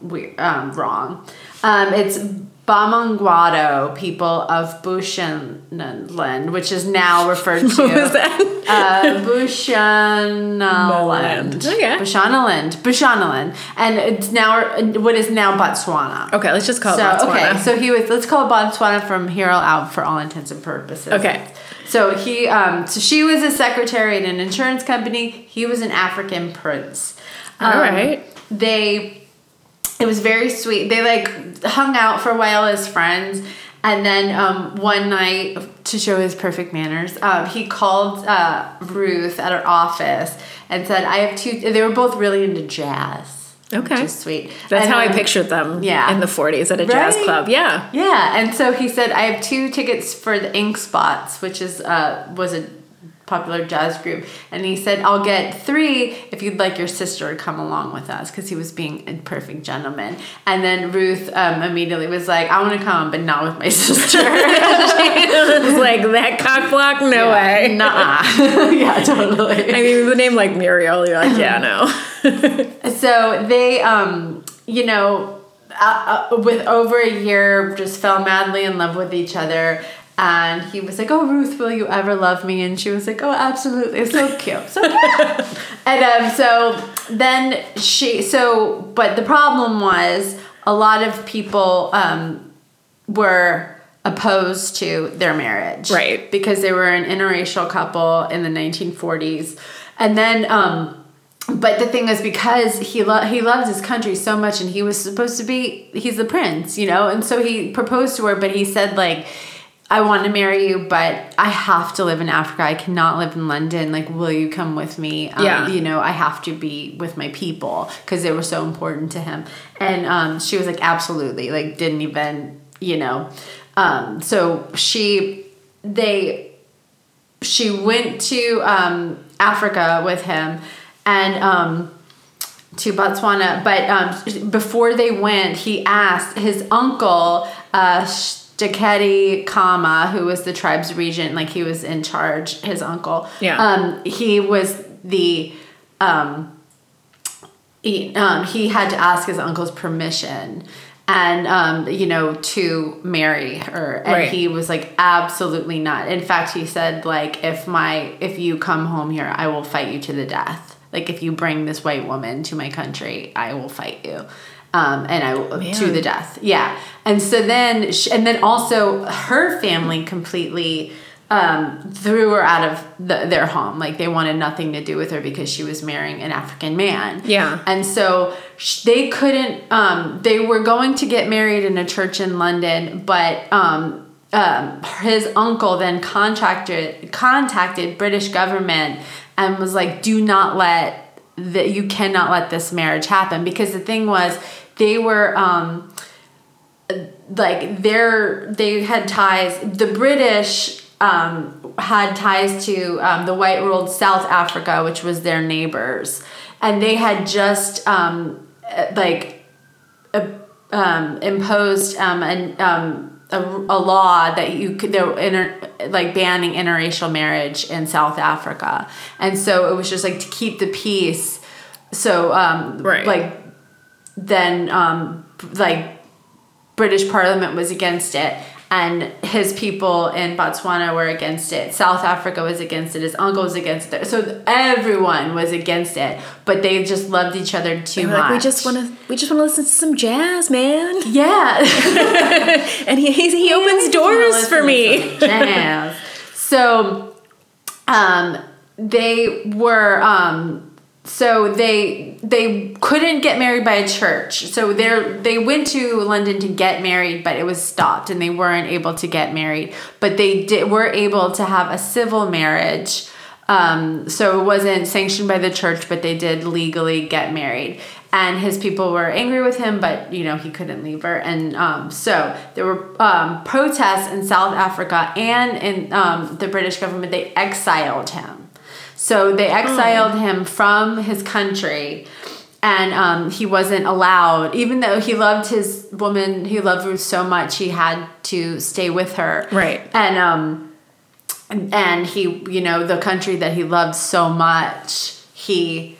we um, wrong. Um, it's Bamangwato people of Bechuanaland, which is now referred to that? uh, Bechuanaland. Okay. Bechuanaland. Bechuanaland. And it's now what is now Botswana. Okay, let's just call So it Botswana. okay, so he was let's call it Botswana from here out for all intents and purposes. Okay. So he um so she was a secretary at an insurance company. He was an African prince. All Um, right. They it was very sweet. They like hung out for a while as friends. And then um, one night, to show his perfect manners, um, he called uh, Ruth at her office and said, "I have two. They were both really into jazz. Okay. which is sweet. That's And, how I um, pictured them yeah. in the 40s at a jazz club. Yeah. Yeah, and so he said, "I have two tickets for the Ink Spots, which is uh was a popular jazz group." And he said, "I'll get three if you'd like your sister to come along with us," because he was being a perfect gentleman. And then Ruth um, immediately was like, "I want to come, but not with my sister." It was like that cock block? No way. Nah. yeah, totally. I mean, the name like Muriel, you're like, yeah, no. So they, um, you know, uh, uh, with over a year, just fell madly in love with each other. And he was like, "Oh, Ruth, will you ever love me?" And she was like, "Oh, absolutely, so cute, so cute." and um, so then she, so, but the problem was a lot of people um, were opposed to their marriage, Right. Because they were an interracial couple in the 1940s, and then. Um, but the thing is because he lo- he loved his country so much and he was supposed to be he's the prince you know and so he proposed to her but he said like i want to marry you but i have to live in africa. I cannot live in london. Like will you come with me? Um, Yeah. you know i have to be with my people because they were so important to him. And um, she was like absolutely. Like didn't even you know. Um, so she they she went to um, Africa with him and um, to Botswana. But um, before they went, he asked his uncle, uh, Tshekedi Khama, who was the tribe's regent, like he was in charge, his uncle. Yeah. Um, he was the. Um, he, um, he had to ask his uncle's permission and um, you know to marry her and Right. he was like absolutely not in fact he said like if my if you come home here i will fight you to the death like if you bring this white woman to my country i will fight you um, and i will to the death. Yeah. And so then sh and then also her family completely um, threw her out of the, their home. Like they wanted nothing to do with her because she was marrying an african man. Yeah. and so sh- they couldn't, um, they were going to get married in a church in London, but um, um, his uncle then contacted, contacted British government and was like, do not let, that you cannot let this marriage happen. Because the thing was, they were, um, like they're they had ties the british um, had ties to um, the white ruled south africa which was their neighbors and they had just um, like uh, um, imposed um, an, um, a, a law that you could they were inter, like banning interracial marriage in south africa. And so it was just like to keep the peace. So um, Right. like then um, like British Parliament was against it, and his people in Botswana were against it. South Africa was against it. His uncle was against it. So everyone was against it, but they just loved each other too much. like, we just want to, we just want to listen to some jazz, man. yeah. And he, he, he opens doors for me. Jazz. So, um, they were um, so they they couldn't get married by a church. So they they went to London to get married, but it was stopped, and they weren't able to get married. But they did were able to have a civil marriage. Um, so it wasn't sanctioned by the church, but they did legally get married. And his people were angry with him, but you know he couldn't leave her, and um, so there were um, protests in South Africa and in um, the British government. They exiled him, so they exiled him from his country, and um, he wasn't allowed. Even though he loved his woman, he loved Ruth so much, he had to stay with her. Right. And um, and he, you know, the country that he loved so much, he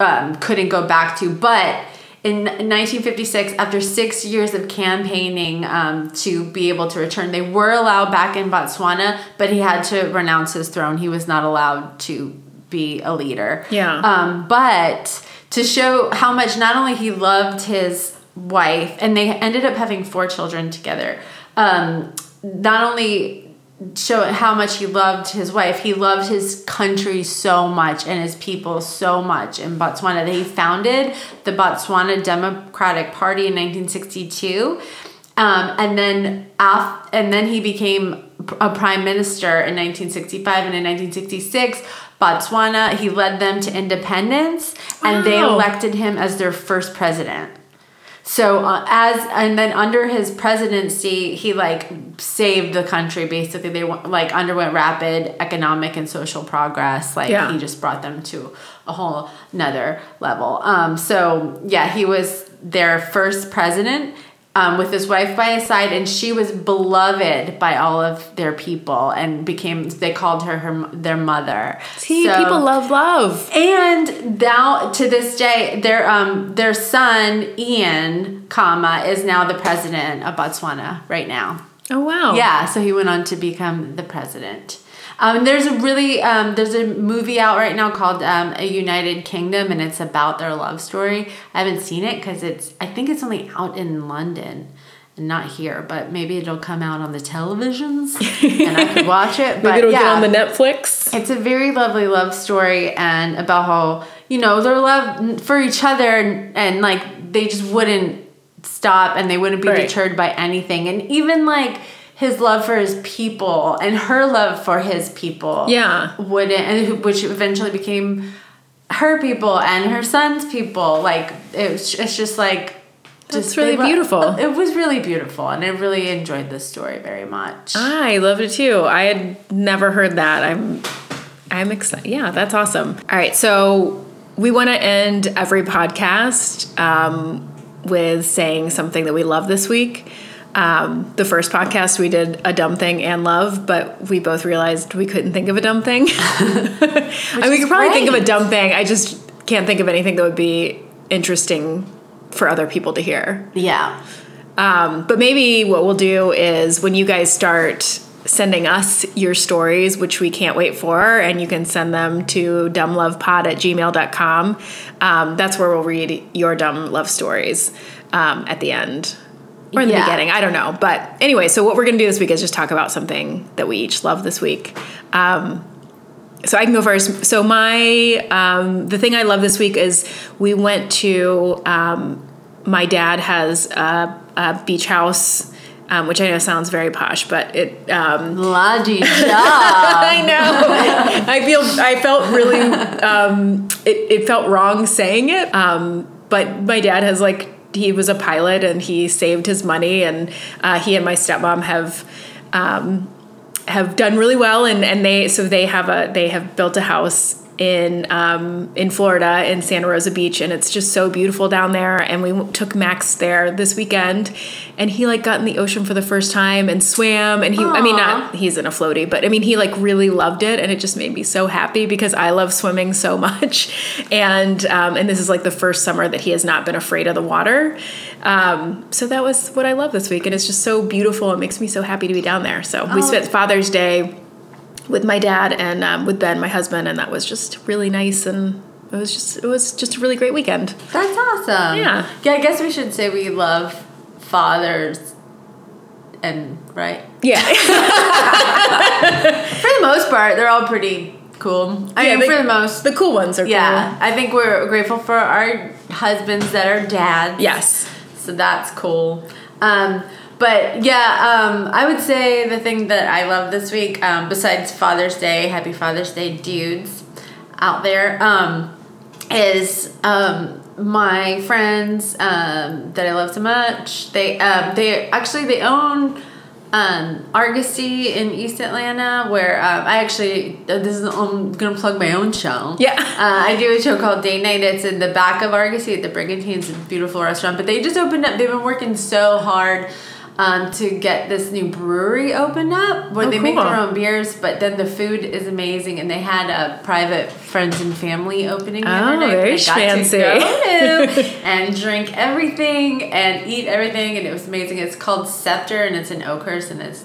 um, couldn't go back to. But in 1956, after six years of campaigning um, to be able to return, they were allowed back in Botswana, but he had to renounce his throne. He was not allowed to be a leader. Yeah. Um, but to show how much not only he loved his wife, and they ended up having four children together. Um, not only show how much he loved his wife, he loved his country so much and his people so much in Botswana that he founded the Botswana Democratic Party in 1962. Um, and then af- and then he became a prime minister in 1965 and in 1966 Botswana he led them to independence and they elected him as their first president. So uh, as and then under his presidency, he like saved the country. Basically, they like underwent rapid economic and social progress. Like Yeah. he just brought them to a whole another level. Um, so yeah, he was their first president. Um, with his wife by his side, and she was beloved by all of their people, and became they called her her their mother. See, So- people love love. and now to this day, their um their son Ian, Khama, is now the president of Botswana right now. Oh wow. Yeah, so he went on to become the president. Um, there's a really um, there's a movie out right now called um, A United Kingdom, and it's about their love story. I haven't seen it because it's I think it's only out in London and not here, but maybe it'll come out on the televisions and I could watch it. But Maybe it'll yeah. get on the Netflix. It's a very lovely love story and about how, you know, their love for each other and, and like they just wouldn't stop and they wouldn't be Right. deterred by anything. And even like his love for his people and her love for his people. Yeah. Wouldn't, and which eventually became her people and her son's people. Like, it was, it's just like, That's they really beautiful. It was really beautiful, and I really enjoyed this story very much. I loved it too. I had never heard that. I'm I'm excited. Yeah, that's awesome. All right, so we want to end every podcast um, with saying something that we love this week. Um, the first podcast we did a dumb thing and love, but we both realized we couldn't think of a dumb thing. I mean, we could probably think of a dumb thing. I just can't think of anything that would be interesting for other people to hear. yeah. Um, but maybe what we'll do is when you guys start sending us your stories, which we can't wait for, and you can send them to dumblovepod at gmail.com. Um, that's where we'll read your dumb love stories um, at the end. Or in the Yeah. beginning, I don't know. But anyway, so what we're going to do this week is just talk about something that we each love this week. Um, so I can go first. So my um, the thing I love this week is we went to um, my dad has a, a beach house, um, which I know sounds very posh, but it. Um. I know. I feel. I felt really. Um, it, it felt wrong saying it. Um, but my dad has like he was a pilot and he saved his money and uh, he and my stepmom have. Um, have done really well and, and they so they have a they have built a house in um, in Florida in Santa Rosa Beach and it's just so beautiful down there. And we took Max there this weekend and he like got in the ocean for the first time and swam and he I mean not he's in a floaty but I mean he like really loved it and it just made me so happy because I love swimming so much. And um, and this is like the first summer that he has not been afraid of the water. Um, so that was what I love this week and it's just so beautiful. It makes me so happy to be down there. So we spent Father's Day with my dad and um, with Ben, my husband, and that was just really nice. And it was just it was just a really great weekend. That's awesome. Yeah. Yeah, I guess we should say we love fathers and right. Yeah, For the most part, they're all pretty cool. I Yeah, mean, they- for the most. the cool ones are Yeah, I think we're grateful for our husbands that are dads. Yes. So that's cool. Um, but yeah, um, I would say the thing that I love this week, um, besides Father's Day, Happy Father's Day, dudes out there, um, is um, my friends um, that I love so much. They um, they actually they own um, Argosy in East Atlanta, where um, I actually uh, this is I'm gonna plug my own show. Yeah. uh, I do a show called Day Night. It's in the back of Argosy at the Brigantine. It's a beautiful restaurant, but they just opened up. They've been working so hard. Um, to get this new brewery opened up where Oh, they make their own beers, but then the food is amazing, and they had a private friends and family opening the other Oh, very I fancy. and drink everything and eat everything, and it was amazing. It's called Scepter, and it's in Oakhurst, and it's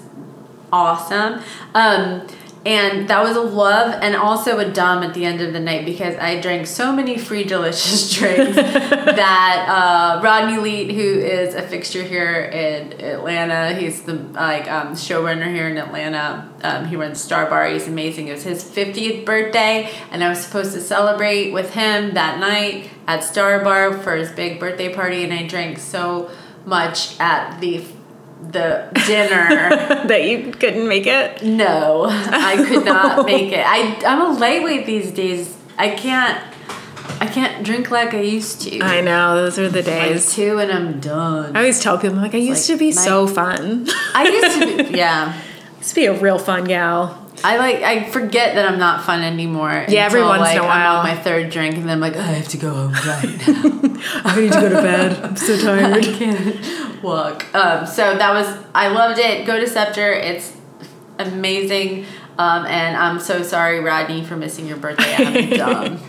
awesome. Um, and that was a love and also a dumb at the end of the night because I drank so many free delicious drinks that uh, Rodney Leet, who is a fixture here in Atlanta, he's the like um, showrunner here in Atlanta. Um, he runs Star Bar. He's amazing. It was his 50th birthday, and I was supposed to celebrate with him that night at Star Bar for his big birthday party, and I drank so much at the the dinner. that you couldn't make it. No, I could not make it. I I'm a lightweight these days. I can't I can't drink like I used to. I know those are the like days. two and I'm done. I always tell people, I'm like, I used like to be my- so fun. I used to be, yeah. used to be a real fun gal. I like I forget that I'm not fun anymore. Yeah, every once in like, a while. I'm on my third drink and then I'm like, I have to go home right now. I need to go to bed. I'm so tired. I can't walk. Um, so that was I loved it. Go to Scepter. It's amazing. Um, and I'm so sorry, Rodney, for missing your birthday. I'm dumb.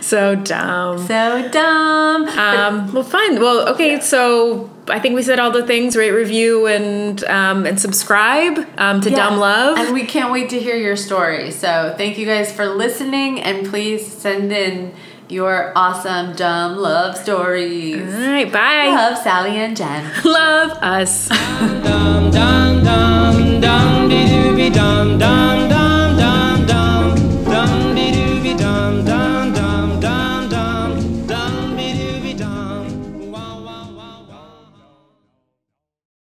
so dumb. so dumb. Um, well, fine. Well, okay. So I think we said all the things. Rate, review, and um, and subscribe um, to yes. Dumb Love. And we can't wait to hear your story. So thank you guys for listening, and please send in your awesome dumb love stories. All right, bye. Love Sally and Jen. Love us. dum dum dum dum dum dum dum dum.